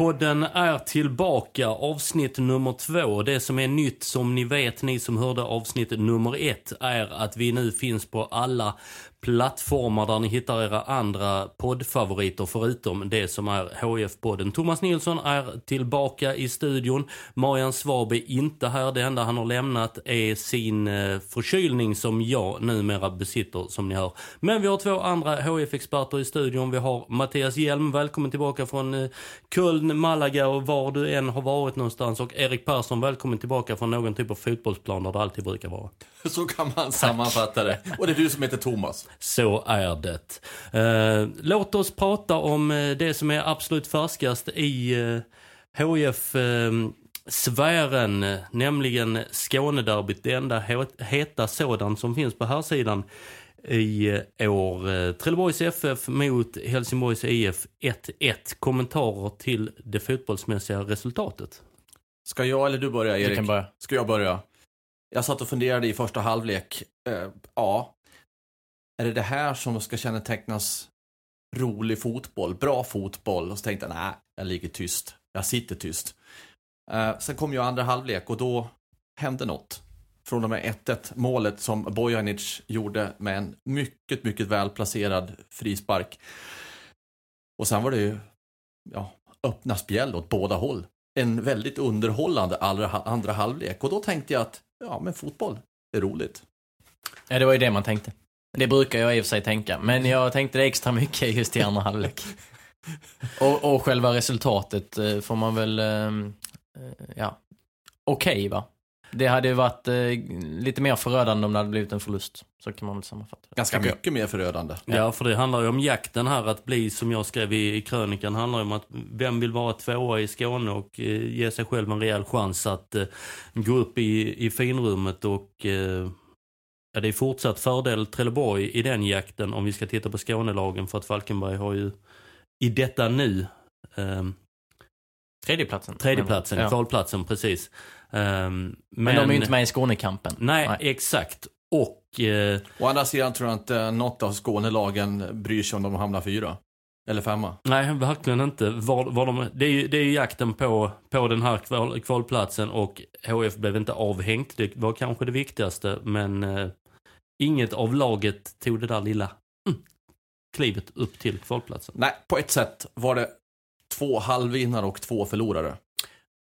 Podden är tillbaka, avsnitt nummer två. Det som är nytt, som ni vet, ni som hörde avsnitt nummer ett, är att vi nu finns på alla plattformar där ni hittar era andra poddfavoriter förutom det som är HF-podden. Thomas Nilsson är tillbaka i studion. Marian Svab är inte här. Det enda han har lämnat är sin eh, förkylning som jag numera besitter som ni hör. Men vi har två andra HF-experter i studion. Vi har Mattias Hjelm, välkommen tillbaka från eh, Köln, Malaga och var du än har varit någonstans. Och Erik Persson, välkommen tillbaka från någon typ av fotbollsplan där det alltid brukar vara. Så kan man sammanfatta det. Och det är du som heter Thomas. Så är det. Eh, låt oss prata om eh, det som är absolut färskast i HF eh, sfären, nämligen Skånederbyt. Det enda heta sådant som finns på här sidan i år. Trelleborgs FF mot Helsingborgs IF 1-1. Kommentarer till det fotbollsmässiga resultatet. Ska jag eller du börja Erik? Du kan börja. Ska jag börja? Jag satt och funderade i första halvlek. Eh, ja, är det det här som ska kännetecknas rolig fotboll, bra fotboll? Och så tänkte jag, nej, jag ligger tyst. Jag sitter tyst. Eh, sen kom ju andra halvlek och då hände något. Från och med 1-1 målet som Bojanic gjorde med en mycket, mycket välplacerad frispark. Och sen var det ju, ja, öppna spjäll åt båda håll. En väldigt underhållande allra, andra halvlek. Och då tänkte jag att, ja men fotboll är roligt. Ja, det var ju det man tänkte. Det brukar jag i och för sig tänka, men jag tänkte det extra mycket just i andra halvlek. Och, och själva resultatet eh, får man väl, ehm, eh, ja, okej okay, va? Det hade ju varit eh, lite mer förödande om det hade blivit en förlust. Så kan man väl sammanfatta det. Ganska mycket mer förödande. Ja. ja, för det handlar ju om jakten här att bli, som jag skrev i, i krönikan, handlar ju om att vem vill vara tvåa i Skåne och eh, ge sig själv en rejäl chans att eh, gå upp i, i finrummet och eh, Ja, det är fortsatt fördel Trelleborg i den jakten om vi ska titta på Skånelagen för att Falkenberg har ju i detta nu eh, Tredjeplatsen. Tredjeplatsen, ja. kvalplatsen precis. Um, men, men de är ju inte med i Skånekampen. Nej, nej. exakt. Och... Eh, Å andra sidan tror jag inte något av Skånelagen bryr sig om de hamnar fyra. Eller femma. Nej, verkligen inte. Var, var de, det, är, det är jakten på, på den här kval, kvalplatsen och HF blev inte avhängt. Det var kanske det viktigaste, men eh, inget av laget tog det där lilla mm, klivet upp till kvalplatsen. Nej, på ett sätt var det två halvvinnare och två förlorare.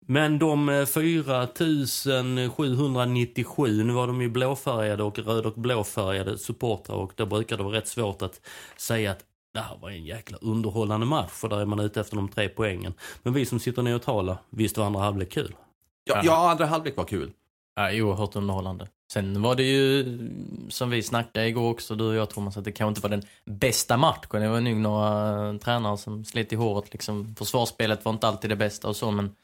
Men de 4797, eh, nu var de ju blåfärgade och röd och blåfärgade supportrar och då brukar det vara rätt svårt att säga att det här var en jäkla underhållande match för där är man ute efter de tre poängen. Men vi som sitter neutrala, visst var andra halvlek kul? Ja, ja andra halvlek var kul. Ja, oerhört underhållande. Sen var det ju, som vi snackade igår också, du och jag Thomas, att det kanske inte var den bästa matchen. Det var nog några tränare som slet i håret liksom. Försvarsspelet var inte alltid det bästa och så, men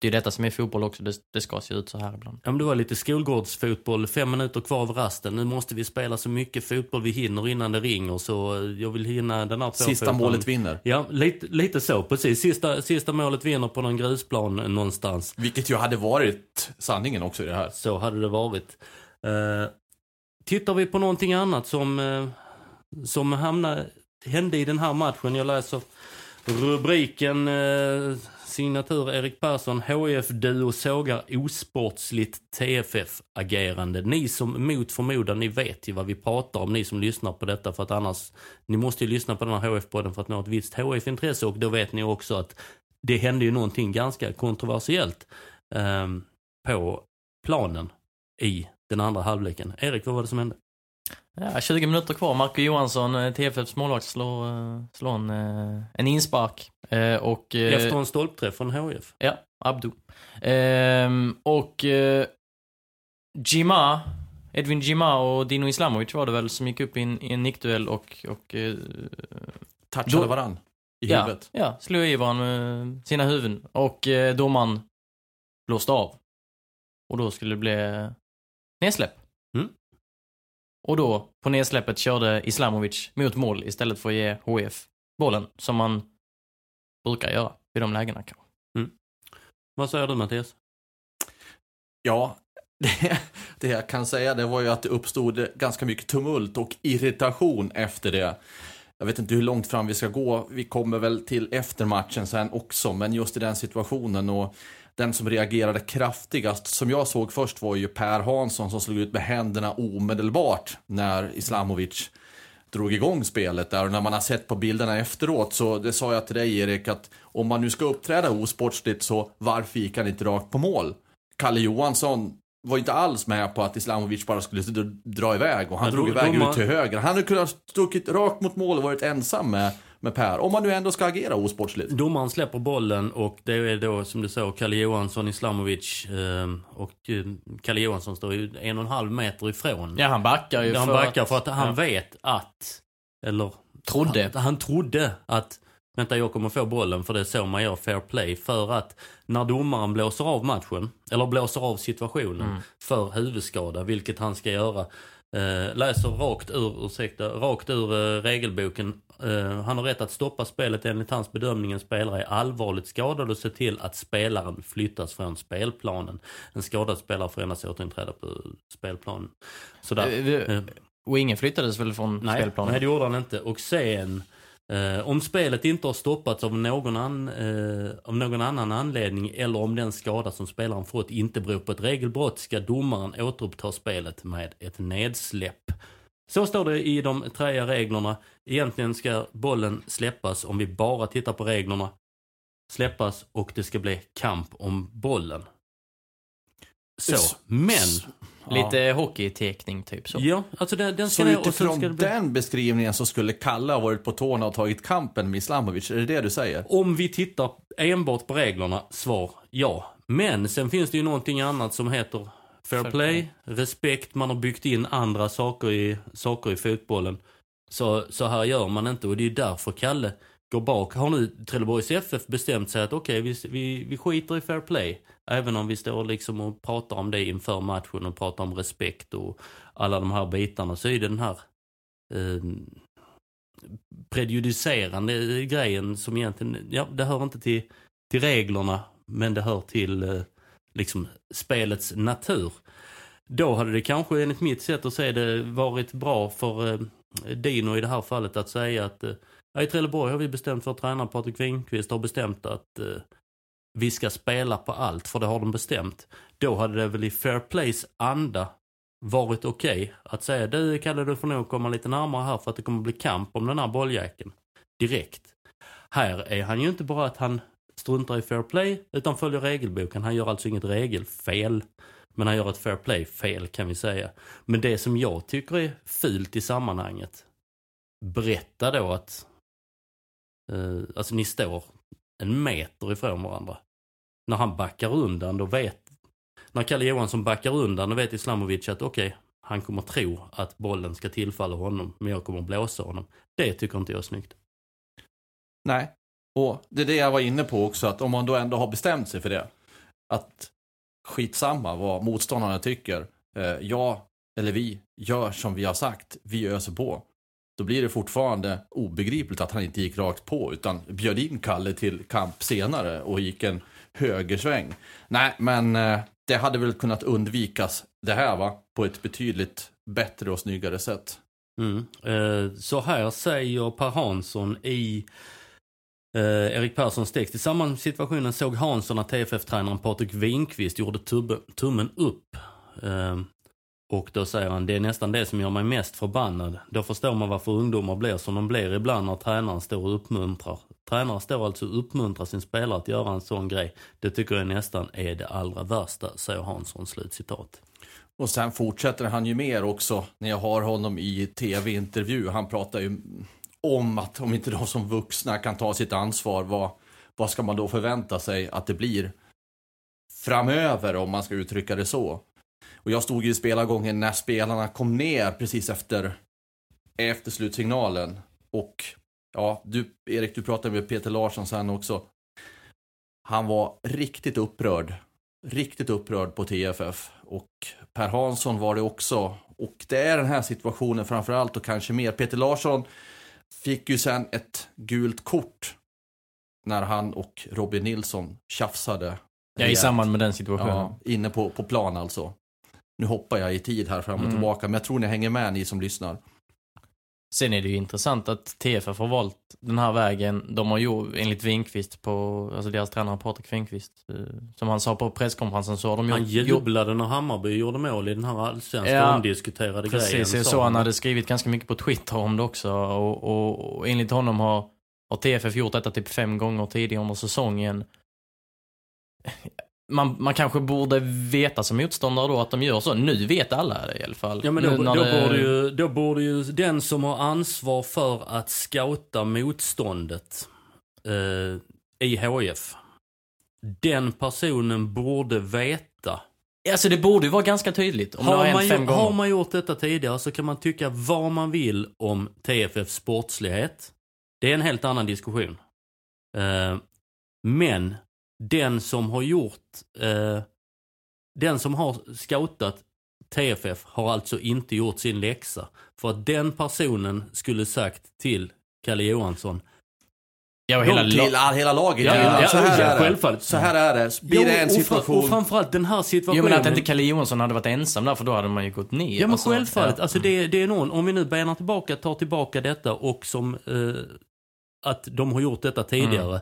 det är detta som är fotboll också, det, det ska se ut så här ibland. Ja, men det var lite skolgårdsfotboll, fem minuter kvar av rasten. Nu måste vi spela så mycket fotboll vi hinner innan det ringer, så jag vill hinna den här Sista fotbollen. målet vinner. Ja, lite, lite så, precis. Sista, sista målet vinner på någon grusplan någonstans. Vilket ju hade varit sanningen också i det här. Så hade det varit. Uh, tittar vi på någonting annat som, uh, som hamnade, hände i den här matchen. Jag läser rubriken uh, signatur Erik Persson. HIF-duo, sågar osportsligt TFF-agerande. Ni som mot förmodan, ni vet ju vad vi pratar om, ni som lyssnar på detta. För att annars, ni måste ju lyssna på den här HIF-podden för att nå ett visst HIF-intresse Och då vet ni också att det hände ju någonting ganska kontroversiellt eh, på planen i den andra halvleken. Erik, vad var det som hände? Ja, 20 minuter kvar. Marco Johansson, eh, TFFs målvakt, slår, eh, slår en, eh, en inspark. Och, Efter en stolpträff från HIF. Ja, Abdo. Ehm, och Jima, Edvin Jima och Dino Islamovic var det väl som gick upp i en, i en nickduell och, och Touchade Då- varann i ja, huvudet. ja, slog i varandra med sina huvuden. Och domaren blåste av. Och då skulle det bli nedsläpp. Mm. Och då, på nedsläppet, körde Islamovic mot mål istället för att ge HF bollen, som man brukar göra vid de lägena kanske. Vad säger du Mattias? Ja, det, det jag kan säga det var ju att det uppstod ganska mycket tumult och irritation efter det. Jag vet inte hur långt fram vi ska gå. Vi kommer väl till efter matchen sen också, men just i den situationen och den som reagerade kraftigast som jag såg först var ju Per Hansson som slog ut med händerna omedelbart när Islamovic drog igång spelet där och när man har sett på bilderna efteråt så det sa jag till dig Erik att om man nu ska uppträda osportsligt så varför gick han inte rakt på mål? Kalle Johansson var inte alls med på att Islamovic bara skulle dra iväg och han drog iväg ut till höger. Han hade kunnat stuckit rakt mot mål och varit ensam med, med Per. Om man nu ändå ska agera osportsligt. Domaren släpper bollen och det är då som du sa Kalle Johansson, Islamovic eh, och eh, Kalle Johansson står ju en och en halv meter ifrån. Ja, han backar ju han för backar att, för att han ja, vet att, eller trodde. han, han trodde att Vänta, jag kommer få bollen för det är så man gör fair play. För att när domaren blåser av matchen, eller blåser av situationen Mm. för huvudskada, vilket han ska göra. Eh, läser rakt ur, ursäkta, rakt ur eh, regelboken. Eh, han har rätt att stoppa spelet enligt hans bedömning. En spelare är allvarligt skadad och se till att spelaren flyttas från spelplanen. En skadad spelare får endast återinträda på spelplanen. Sådär. Eh, vi- Eh, Och ingen flyttades väl från Nej, spelplanen? nej, det gjorde han inte. Och sen, eh, om spelet inte har stoppats av någon, an, eh, av någon annan anledning eller om den skada som spelaren fått inte beror på ett regelbrott ska domaren återuppta spelet med ett nedsläpp. Så står det i de träiga reglerna. Egentligen ska bollen släppas om vi bara tittar på reglerna. Släppas och det ska bli kamp om bollen. Så, men... Lite hockeytekning typ så. Ja, alltså den, den Så utifrån bli... den beskrivningen så skulle Kalle ha varit på tårna och tagit kampen med Islamovic. Är det det du säger? Om vi tittar enbart på reglerna, svar ja. Men sen finns det ju någonting annat som heter fair Fair play, respekt, man har byggt in andra saker i, saker i fotbollen. Så, så här gör man inte och det är därför Kalle går bak. Har nu Trelleborgs FF bestämt sig att okej, vi, vi, vi skiter i fair play. Även om vi står liksom och pratar om det inför matchen och pratar om respekt och alla de här bitarna så är det den här eh, prejudicerande grejen som egentligen, ja det hör inte till, till reglerna men det hör till eh, liksom spelets natur. Då hade det kanske enligt mitt sätt att se det varit bra för eh, Dino i det här fallet att säga att eh, i Trelleborg har vi bestämt för att tränaren Patrik Winqvist har bestämt att eh, vi ska spela på allt för det har de bestämt. Då hade det väl i fair plays anda varit okej att säga du Kalle du får nog komma lite närmare här för att det kommer bli kamp om den här bolljäkeln. Direkt. Här är han ju inte bara att han struntar i fair play utan följer regelboken. Han gör alltså inget regelfel. Men han gör ett fair play-fel kan vi säga. Men det som jag tycker är fult i sammanhanget. Berätta då att eh, alltså ni står en meter ifrån varandra. När han backar undan då vet när Kalle Johansson backar undan då vet Islamovic att okej, han kommer tro att bollen ska tillfalla honom men jag kommer blåsa honom. Det tycker inte jag är snyggt. Nej. Och det är det jag var inne på också, att om man då ändå har bestämt sig för det. Att skitsamma vad motståndarna tycker. Eh, jag, eller vi, gör som vi har sagt. Vi öser på. Då blir det fortfarande obegripligt att han inte gick rakt på utan bjöd in Kalle till kamp senare och gick en högersväng. Nej, men eh, det hade väl kunnat undvikas det här va? På ett betydligt bättre och snyggare sätt. Mm. Eh, så här säger Per Hansson i eh, Erik Perssons text. I samma situationen såg Hansson att TFF-tränaren Patrik Winqvist gjorde tubbe, tummen upp. Eh, och då säger han, det är nästan det som gör mig mest förbannad. Då förstår man varför ungdomar blir som de blir ibland när tränaren står och uppmuntrar. Tränaren står alltså och uppmuntrar sin spelare att göra en sån grej. Det tycker jag nästan är det allra värsta, säger Hansson. Slutcitat. Och sen fortsätter han ju mer också när jag har honom i tv-intervju. Han pratar ju om att om inte de som vuxna kan ta sitt ansvar, vad, vad ska man då förvänta sig att det blir framöver om man ska uttrycka det så. Och jag stod ju i spelargången när spelarna kom ner precis efter, efter slutsignalen. Och ja, du Erik, du pratade med Peter Larsson sen också. Han var riktigt upprörd. Riktigt upprörd på TFF. Och Per Hansson var det också. Och det är den här situationen framförallt och kanske mer. Peter Larsson fick ju sen ett gult kort när han och Robin Nilsson tjafsade. Ja, i samband med den situationen. Ja, inne på, på plan alltså. Nu hoppar jag i tid här fram och Mm. tillbaka, men jag tror ni hänger med ni som lyssnar. Sen är det ju intressant att TFF har valt den här vägen. De har ju enligt Winkvist på, alltså deras tränare Patrik Winkvist, eh, som han sa på presskonferensen så har de Han jublade när Hammarby gjorde mål i den här allsvenska Ja, omdiskuterade grejen. Precis, jag såg han hade skrivit ganska mycket på Twitter om det också. Och, och, och enligt honom har, har TFF gjort detta typ fem gånger tidigare under säsongen. Man, man kanske borde veta som motståndare då att de gör så. Nu vet alla det i alla fall. Ja men då, då, det- borde ju, då borde ju den som har ansvar för att scouta motståndet eh, i HF. Den personen borde veta. Alltså det borde ju vara ganska tydligt om det har hänt man, fem gånger. har man gjort detta tidigare så kan man tycka vad man vill om TFFs sportslighet. Det är en helt annan diskussion. Eh, men den som har gjort, eh, den som har scoutat TFF har alltså inte gjort sin läxa. För att den personen skulle sagt till Kalle Johansson. Ja, hela Till la- hela laget Ja, ja, så här ja, är det. självfallet. Så här är det. Blir det en och situation... Och framförallt den här situationen. Jo men att inte Kalle Johansson hade varit ensam där för då hade man ju gått ner. Ja men Alltså, självfallet. Alltså det, det är någon, om vi nu benar tillbaka, tar tillbaka detta och som eh, att de har gjort detta tidigare. Mm.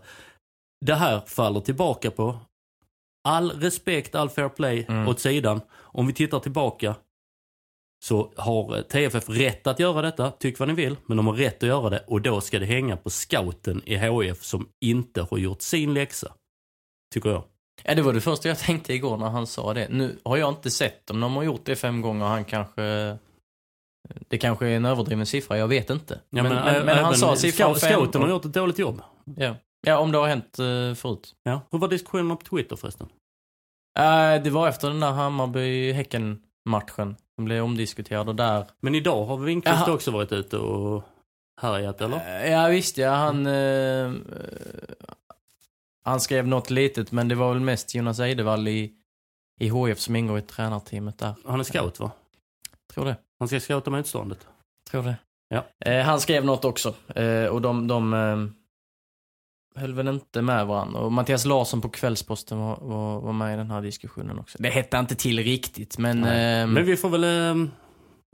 Det här faller tillbaka på all respekt, all fair play Mm. åt sidan. Om vi tittar tillbaka så har TFF rätt att göra detta, tyck vad ni vill, men de har rätt att göra det och då ska det hänga på scouten i HF som inte har gjort sin läxa. Tycker jag. Ja, det var det första jag tänkte igår när han sa det. Nu har jag inte sett om de har gjort det fem gånger. Han kanske... Det kanske är en överdriven siffra, jag vet inte. Ja, men, men, men han sa siffran fem. Scouten har gjort ett dåligt jobb. Ja. Ja, om det har hänt uh, förut. Ja. Hur var diskussionerna på Twitter förresten? Eh, det var efter den där Hammarby-Häcken-matchen. Som blev omdiskuterad och där... Men idag har Winkvist Jaha. också varit ute och härjat eller? Eh, Ja visst ja, han... eh, han skrev något litet men det var väl mest Jonas Eidevall i, i HF som ingår i tränarteamet där. Han är scout va? Tror det. Han ska scouta motståndet. Tror det. Ja. Eh, han skrev något också. Eh, och de, de eh, höll väl inte med varandra. Och Mattias Larsson på Kvällsposten var, var, var med i den här diskussionen också. Det hette inte till riktigt men... Eh, Men vi får väl... Eh,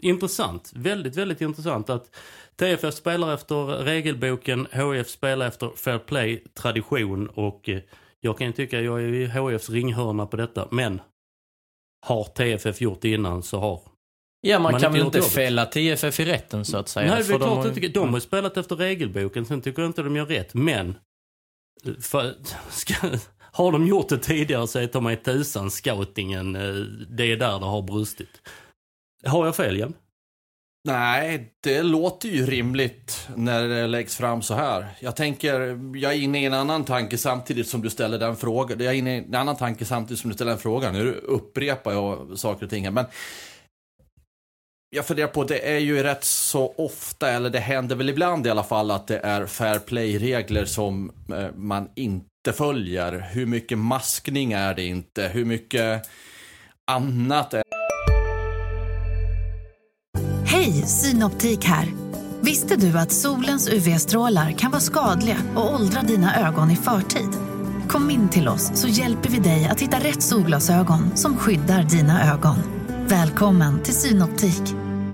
intressant. Väldigt, väldigt intressant att TFF spelar efter regelboken, HF spelar efter fair play, tradition och eh, jag kan ju tycka jag är i HFs ringhörna på detta. Men har TFF gjort det innan så har ja, man, man kan inte väl inte jobbet. fälla TFF i rätten så att säga. Nej, det för är klart har de, ju- tycker, de har ju spelat efter regelboken, sen tycker jag inte de gör rätt. Men, för, ska, har de gjort det tidigare så är ta mig tusan scoutingen, eh, det är där det har brustit. Har jag fel igen? Nej, det låter ju rimligt när det läggs fram så här. Jag tänker, jag är inne i en annan tanke samtidigt som du ställer den frågan. Jag är inne i en annan tanke samtidigt som du ställer den frågan. Nu upprepar jag saker och ting här, men jag funderar på, det är ju rätt så ofta, eller det händer väl ibland i alla fall, att det är fair play-regler som eh, man inte följer. Hur mycket maskning är det inte? Hur mycket annat är Hej, Synoptik här. Visste du att solens UV-strålar kan vara skadliga och åldra dina ögon i förtid? Kom in till oss så hjälper vi dig att hitta rätt solglasögon som skyddar dina ögon. Välkommen till Synoptik.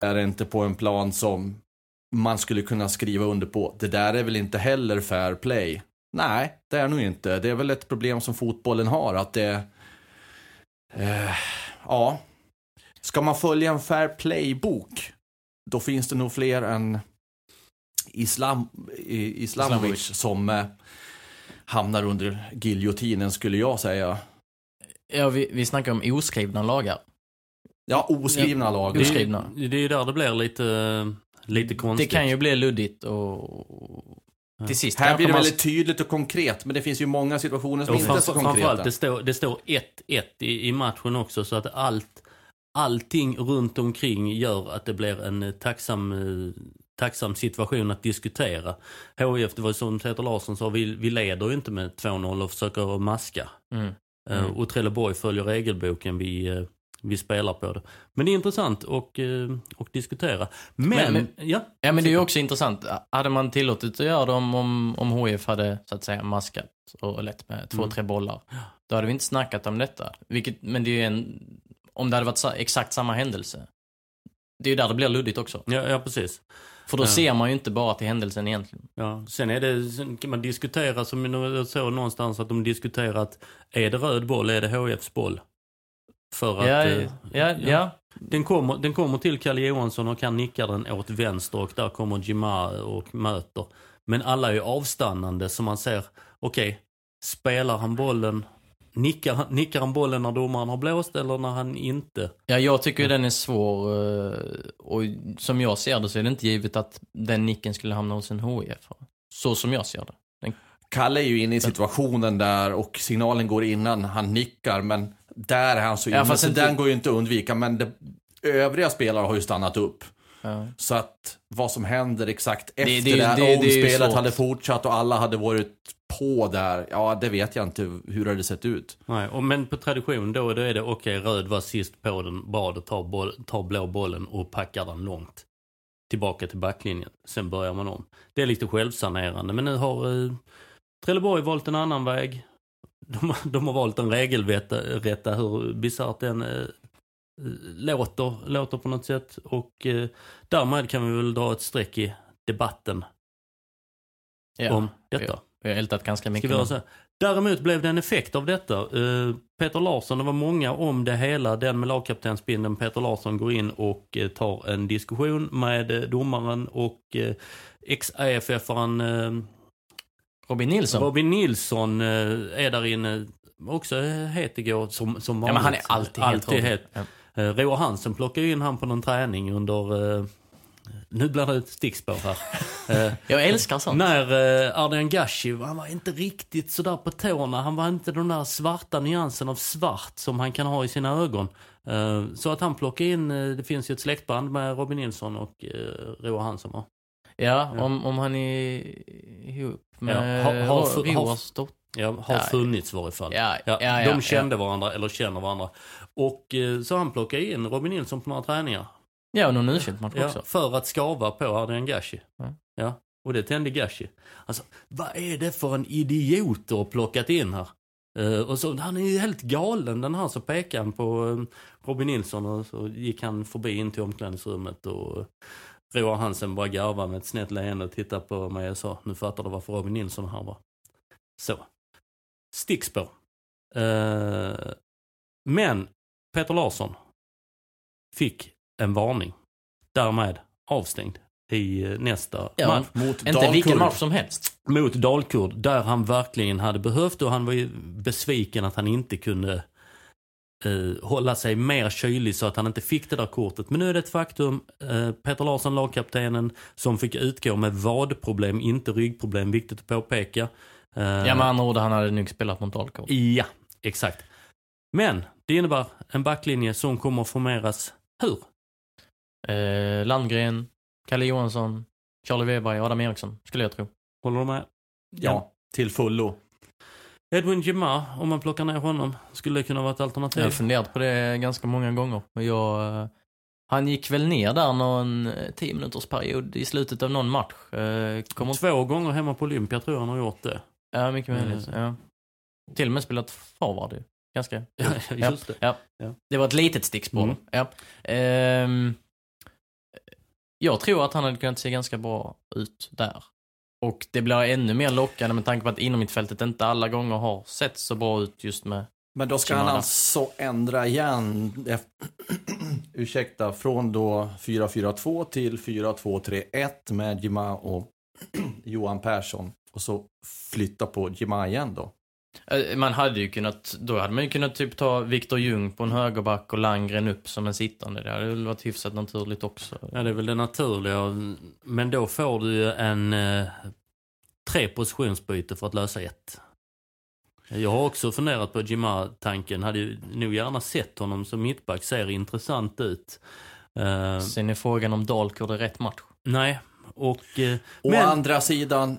Är inte på en plan som man skulle kunna skriva under på. Det där är väl inte heller fair play. Nej, det är nog inte. Det är väl ett problem som fotbollen har, att det... Eh, ja. Ska man följa en fair play-bok, då finns det nog fler än Islam, Islamovic. som eh, hamnar under giljotinen, skulle jag säga. Ja, vi, vi snackar om oskrivna lagar. Ja, oskrivna lag. Det- Oskrivna. Det, det är ju där det blir lite, lite Det konstigt. kan ju bli luddigt och till sist Här blir det man- väldigt tydligt och konkret, men det finns ju många situationer som Och inte är så framför, framförallt, konkreta. det står, det står 1-1 i, i matchen också så att allt, allting runt omkring gör att det blir en eh, tacksam, eh, tacksam situation att diskutera. HIF, det var som Peter Larsson sa, vi, vi leder ju inte med 2-0 och försöker maska. Mm. Mm. Och Trelleborg följer regelboken, vi, vi spelar på det. Men det är intressant att eh, och diskutera. Men, Men- ja. Ja men det är ju också intressant. Hade man tillåtit att göra det om, om, HIF hade så att säga maskat och lett med två, Mm. tre bollar. Då hade vi inte snackat om detta. Vilket, men det är ju en, om det hade varit exakt samma händelse. Det är ju där det blir luddigt också. Ja, ja, precis. För då Ja. ser man ju inte bara till händelsen egentligen. Ja, sen är det, sen kan man diskutera, som jag såg någonstans att de diskuterar att är det röd boll, är det HFs boll? För att... Ja, eh, ja, ja. Den, kommer, den kommer till Kalle Johansson och han nickar den åt vänster och där kommer Jima och möter. Men alla är avstannande så man ser, okej, spelar han bollen, nickar, han- nickar han bollen när domaren har blåst eller när han inte? Ja, jag tycker ju den är svår eh, och som jag ser det så är det inte givet att den nicken skulle hamna hos en HIF. Så som jag ser det. Den, Kalle är ju inne i situationen där och signalen går innan han nickar, men där är han så Ja, inne, fast så inte- den går ju inte att undvika. Men det, övriga spelare har ju stannat upp. ja. Så att vad som händer exakt efter Det- det, det- där, det- om spelet hade fortsatt och alla hade varit på där, ja det vet jag inte hur det hade sett ut. Nej, och men på tradition då, då är det okej, röd var sist på den, då tar, boll, tar blå bollen och packar den långt. Tillbaka till backlinjen, sen börjar man om. Det är lite självsanerande, men nu har eh, Trelleborg valt en annan väg. De, de har valt en regelrätta, rätta, hur bisarrt den eh, låter, låter på något sätt. Och eh, därmed kan vi väl dra ett streck i debatten Ja. om detta. Vi har ältat ganska Ska mycket. vi nu. så här? Däremot blev det en effekt av detta. Eh, Peter Larsson, det var många om det hela. Den med lagkaptensbindeln, Peter Larsson, går in och eh, tar en diskussion med eh, domaren och ex-AFF-aren Robin Nilsson. Robin Nilsson eh, är där inne. Också het igår som, som ja, vanligt. men han är alltid, helt alltid Robin. het. Ja. Eh, Roar Hansen plockar ju in han på någon träning under... Eh, nu blir det ett stickspår här. Eh, Jag älskar sånt. när eh, Ardian Gashi, han var inte riktigt sådär på tårna. Han var inte den där svarta nyansen av svart som han kan ha i sina ögon. Eh, så att han plockade in, eh, det finns ju ett släktband med Robin Nilsson och eh, Roar Hansson va? Ja. Om, om han är ihop med Ja, har- har- Roars dotter. Ja, har funnits i varje fall. Ja, Ja, ja, de kände varandra, eller känner varandra. Och eh, så han plockade in Robin Nilsson på några träningar. Ja, och någon u match Ja, också. för att skava på Ardian Gashi. Ja. Ja, och det tände Gashi. Alltså, vad är det för en idiot du har plockat in här? Eh, och så, han är ju helt galen den här, så pekade han på eh, Robin Nilsson och så gick han förbi in till omklädningsrummet och Roar Hansen bara garvade med ett snett leende och tittade på mig och sa, nu fattar du varför Robin Nilsson här var. Så. Stickspår. Eh, men Peter Larsson fick en varning. Därmed avstängd i eh, nästa Ja, match. Mot Inte Dalkurd. vilken match som helst. Mot Dalkurd, där han verkligen hade behövt och han var ju besviken att han inte kunde eh, hålla sig mer kylig så att han inte fick det där kortet. Men nu är det ett faktum. Eh, Peter Larsson, lagkaptenen, som fick utgå med vadproblem, inte ryggproblem, viktigt att påpeka. Eh, Ja, med andra ord, han hade nog spelat mot Dalkurd. Ja, exakt. Men det innebär en backlinje som kommer att formeras hur? Eh, Landgren, Kalle Johansson, Charlie Weberg, Adam Eriksson, skulle jag tro. Håller du med? Ja, till fullo. Edwin Jima, om man plockar ner honom, skulle det kunna vara ett alternativ? Jag har funderat på det ganska många gånger. Jag, eh, han gick väl ner där någon eh, 10 minuters period i slutet av någon match. Eh, Kommer. Två gånger hemma på Olympia tror jag han har gjort det. Ja, mycket möjligt. Mm. Ja. Till och med spelat forward ju. Ganska. Ja, just det. Ja. Ja. Det var ett litet stickspår. Mm. Ja. Ehm, jag tror att han hade kunnat se ganska bra ut där. Och det blir ännu mer lockande med tanke på att inom mitt fältet inte alla gånger har sett så bra ut just med... Men då ska han Shimada. alltså ändra igen, ursäkta, från då 4-4-2 till 4-2-3-1 med Jima och Johan Persson. Och så flytta på Jima igen då. Eh, Man hade ju kunnat, då hade man ju kunnat typ ta Viktor Ljung på en högerback och Langren upp som en sittande. Det hade väl varit hyfsat naturligt också. Ja, det är väl det naturliga. Men då får du ju en eh, tre positionsbyte för att lösa ett. Jag har också funderat på Jima-tanken. Hade ju nog gärna sett honom som mittback. Ser intressant ut. Eh, Sen är frågan om Dahlk gjorde rätt match. nej, och... Eh, Å men, andra sidan,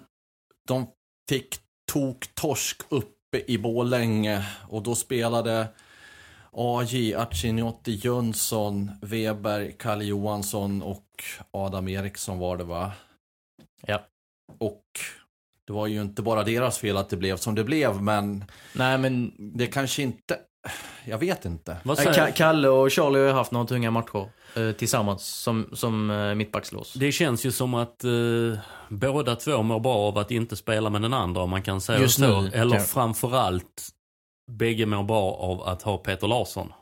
de fick tok-torsk uppe i Borlänge och då spelade AJ, Achiniotti, Jönsson, Weber, Kalle Johansson och Adam Eriksson var det va? Ja. Och det var ju inte bara deras fel att det blev som det blev, men Nej men det kanske inte... Jag vet inte. vad säger, Ka- Kalle och Charlie har ju haft några tunga matcher eh, tillsammans som, som eh, mittbackslås. det känns ju som att eh, båda två mår bra av att inte spela med den andra om man kan säga Just så. nu, Eller kan- framförallt, bägge mår bra av att ha Peter Larsson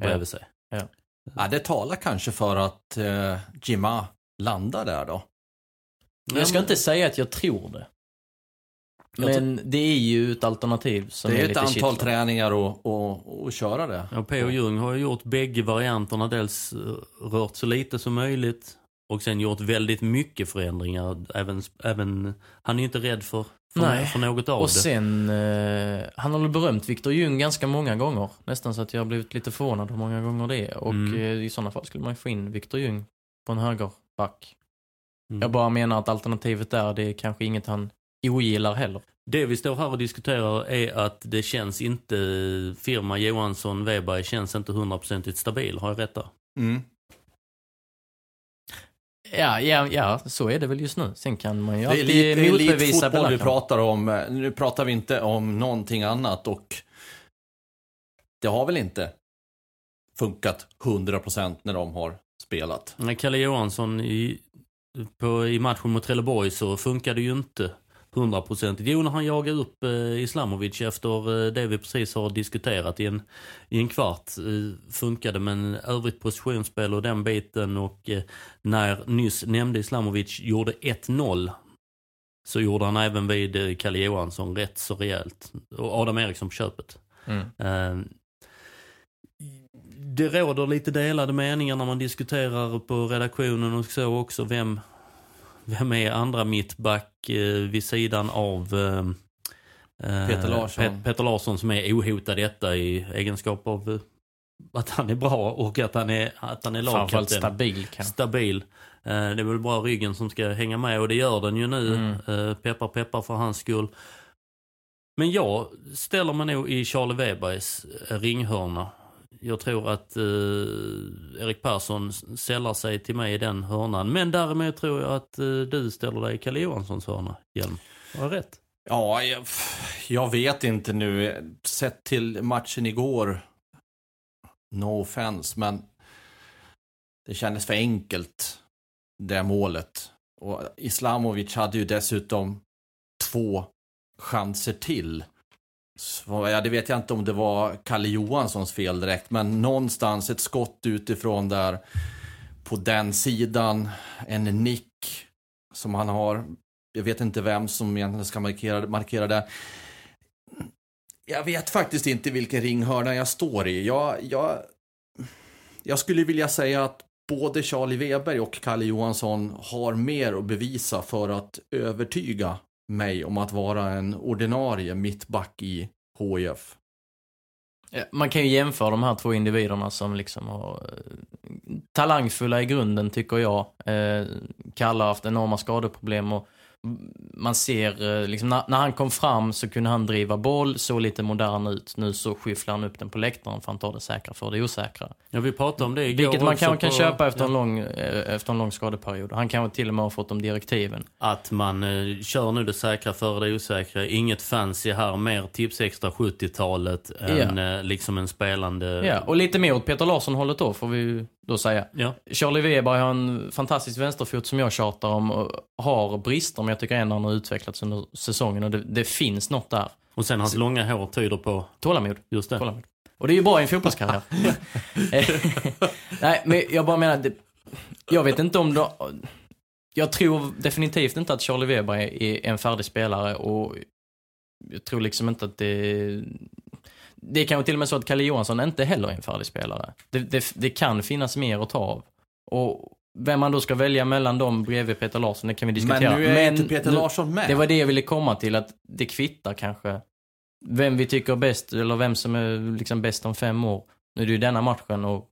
bredvid sig. Ja, det talar kanske för att eh, Jima landar där då. Jag ska inte säga att jag tror det. Men det är ju ett alternativ som Det är, är ett lite antal kittlande. träningar och, och, och köra det. Ja, P.O. Jung har ju gjort bägge varianterna. Dels eh, rört så lite som möjligt och sen gjort väldigt mycket förändringar. Även, även, han är ju inte rädd för, för, Nej. för något av Och det. sen, eh, han har väl berömt Viktor Ljung ganska många gånger. Nästan så att jag har blivit lite förvånad hur många gånger det är. Och Mm. eh, i sådana fall skulle man ju få in Viktor Ljung på en högerback. Mm. Jag bara menar att alternativet där, det är kanske inget han ogillar heller. Det vi står här och diskuterar är att det känns inte, firma Johansson Weber känns inte hundraprocentigt stabil. Har jag rätt där? Mm. Ja, ja, ja, så är det väl just nu. Sen kan man ju Det är alltid elit, det är motbevisa elitfotboll vi pratar om. Nu pratar vi inte om någonting annat och det har väl inte funkat 100% när de har spelat. När Kalle Johansson i, på, i matchen mot Trelleborg så funkade ju inte hundraprocentigt. Jo, när han jagade upp eh, Islamovic efter eh, det vi precis har diskuterat i en, i en kvart eh, funkade men övrigt positionsspel och den biten och eh, när nyss nämnde Islamovic gjorde 1-0 så gjorde han även vid eh, Kalle Johansson rätt så rejält. Och Adam Eriksson på köpet. Mm. Eh, Det råder lite delade meningar när man diskuterar på redaktionen och så också. Vem, vem är andra mittback eh, vid sidan av eh, eh, Peter Larsson. Pet- Peter Larsson som är ohotad detta i egenskap av att han är bra och att han är, att han är lagkapten. stabil kanske. Stabil. Det är väl bara ryggen som ska hänga med och det gör den ju nu. Mm. Peppar peppar för hans skull. Men jag ställer mig nog i Charlie Webergs ringhörna. Jag tror att eh, Erik Persson sällar sig till mig i den hörnan. Men däremot tror jag att eh, du ställer dig i Kalle Johanssons hörna, Hjelm. Har jag rätt? Ja, jag, jag vet inte nu. Sett till matchen igår, no offense, men det kändes för enkelt, det målet. Och Islamovic hade ju dessutom två chanser till. Så, ja, det vet jag inte om det var Kalle Johanssons fel direkt, men någonstans ett skott utifrån där på den sidan, en nick som han har. Jag vet inte vem som egentligen ska markera, markera det. Jag vet faktiskt inte vilken ringhörna jag står i. Jag, jag, jag skulle vilja säga att både Charlie Weber och Kalle Johansson har mer att bevisa för att övertyga mig om att vara en ordinarie mittback i HIF. Man kan ju jämföra de här två individerna som liksom har eh, talangfulla i grunden tycker jag. Eh, Kalle har haft enorma skadeproblem och man ser, eh, liksom, när, när han kom fram så kunde han driva boll, så lite modern ut. Nu så skyfflar han upp den på läktaren för han tar det säkra för det osäkra. Ja, vi pratade om det igår Vilket man kan på- köpa efter, en ja, lång, eh, efter en lång skadeperiod. Han kanske till och med har fått de direktiven. Att man eh, kör nu det säkra före det osäkra. Inget fancy här, mer Tipsextra 70-talet än eh, liksom en spelande... Ja, och lite mer åt Peter Larsson-hållet då, får vi då säga. Ja. Charlie Weber har en fantastisk vänsterfot som jag tjatar om och har brister, men jag tycker ändå han har utvecklats under säsongen och det, det finns något där. Och sen hans långa hår tyder på Tålamod. just det. Tålamod. Och det är ju bra i en fotbollskarriär. Nej, men jag bara menar, det, jag vet inte om då, Jag tror definitivt inte att Charlie Weber är, är en färdig spelare och jag tror liksom inte att det... Det är kanske till och med så att Kalle Johansson inte heller är en färdig spelare. Det, det, det kan finnas mer att ta av. Och vem man då ska välja mellan dem bredvid Peter Larsson, det kan vi diskutera. Men nu är inte Peter nu- Larsson med. Det var det jag ville komma till, att det kvittar kanske vem vi tycker är bäst, eller vem som är liksom bäst om fem år. Nu är det ju denna matchen och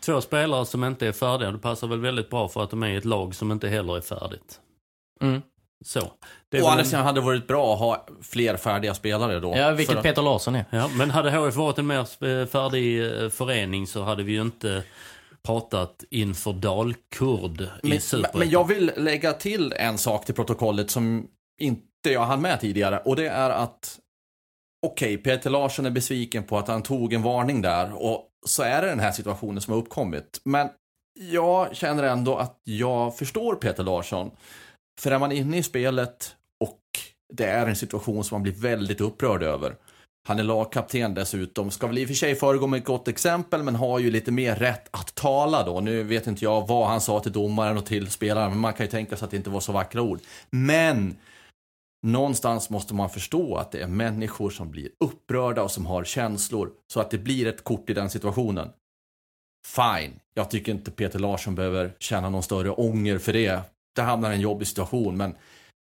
Två spelare som inte är färdiga, det passar väl väldigt bra för att de är i ett lag som inte heller är färdigt. Mm. Så. Det Å andra en- sidan hade det varit bra att ha fler färdiga spelare då. Ja, vilket För Peter Larsson är. Ja, men hade HF varit en mer färdig eh, förening så hade vi ju inte pratat inför Dalkurd i Men, Superettan. men jag vill lägga till en sak till protokollet som inte jag hann med tidigare. Och det är att okej, Peter Larsson är besviken på att han tog en varning där. Och så är det den här situationen som har uppkommit. Men jag känner ändå att jag förstår Peter Larsson. För är man inne i spelet och det är en situation som man blir väldigt upprörd över. Han är lagkapten dessutom. Ska väl i och för sig föregå med ett gott exempel, men har ju lite mer rätt att tala då. Nu vet inte jag vad han sa till domaren och till spelaren, men man kan ju tänka sig att det inte var så vackra ord. Men någonstans måste man förstå att det är människor som blir upprörda och som har känslor. Så att det blir ett kort i den situationen. Fine. Jag tycker inte Peter Larsson behöver känna någon större ånger för det. Det hamnar i en jobbig situation, men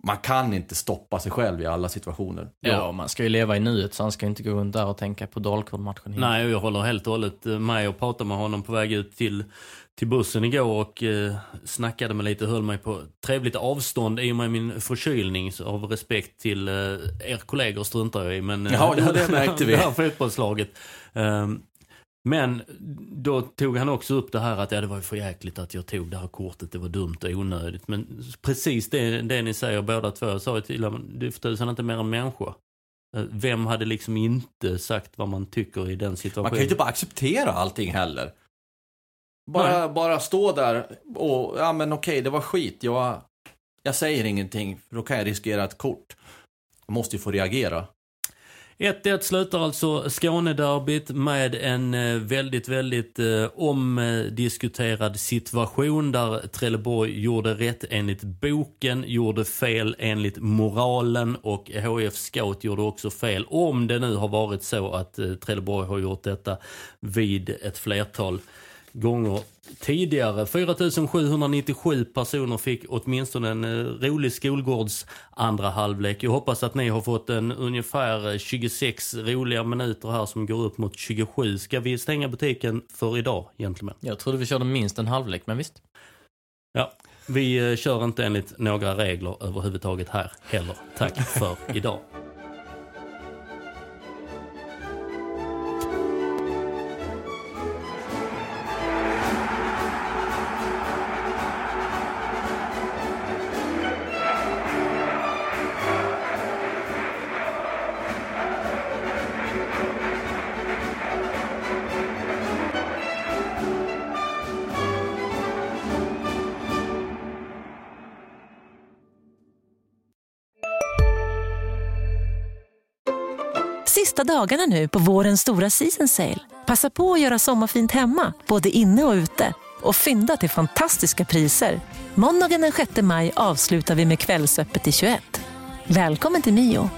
man kan inte stoppa sig själv i alla situationer. Ja, man ska ju leva i nuet så han ska inte gå runt där och tänka på Dalkurd-matchen. Nej, jag håller helt och hållet med och pratade med honom på väg ut till, till bussen igår och eh, snackade med lite, höll mig på trevligt avstånd i och med min förkylning av respekt till eh, er kollegor struntar jag i. Men, Ja, det märkte vi. Det här fotbollslaget. Ehm, men då tog han också upp det här att ja, det var ju för jäkligt att jag tog det här kortet, det var dumt och onödigt. Men precis det, det ni säger båda två, jag sa ju till honom, du är för tusan inte mer än människa. Eh, Vem hade liksom inte sagt vad man tycker i den Man situationen? kan ju inte bara acceptera allting heller. Bara, bara stå där och, ja men okej, det var skit. Jag, jag säger ingenting, för då kan jag riskera ett kort. Jag måste ju få reagera. 1-1 slutar alltså Skånederbyt med en eh, väldigt, väldigt eh, omdiskuterad situation där Trelleborg gjorde rätt enligt boken, gjorde fel enligt moralen och HF Scout gjorde också fel. Om det nu har varit så att eh, Trelleborg har gjort detta vid ett flertal gånger tidigare. 4797 personer fick åtminstone en eh, rolig skolgårds andra halvlek. Jag hoppas att ni har fått en ungefär eh, 26 roliga minuter här som går upp mot 27. Ska vi stänga butiken för idag, gentlemen? Jag trodde vi körde minst en halvlek, men visst. Ja, vi eh, kör inte enligt några regler överhuvudtaget här heller. Tack för idag. Sista dagarna nu på vårens stora season sale. Passa på att göra sommarfint hemma, både inne och ute. Och fynda till fantastiska priser. Måndagen den 6 maj avslutar vi med Kvällsöppet i 21. Välkommen till Mio.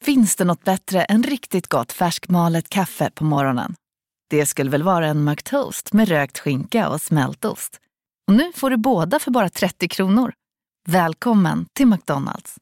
Finns det något bättre än riktigt gott färskmalet kaffe på morgonen? Det skulle väl vara en McToast med rökt skinka och smältost. Och nu får du båda för bara 30 kronor. Välkommen till McDonalds.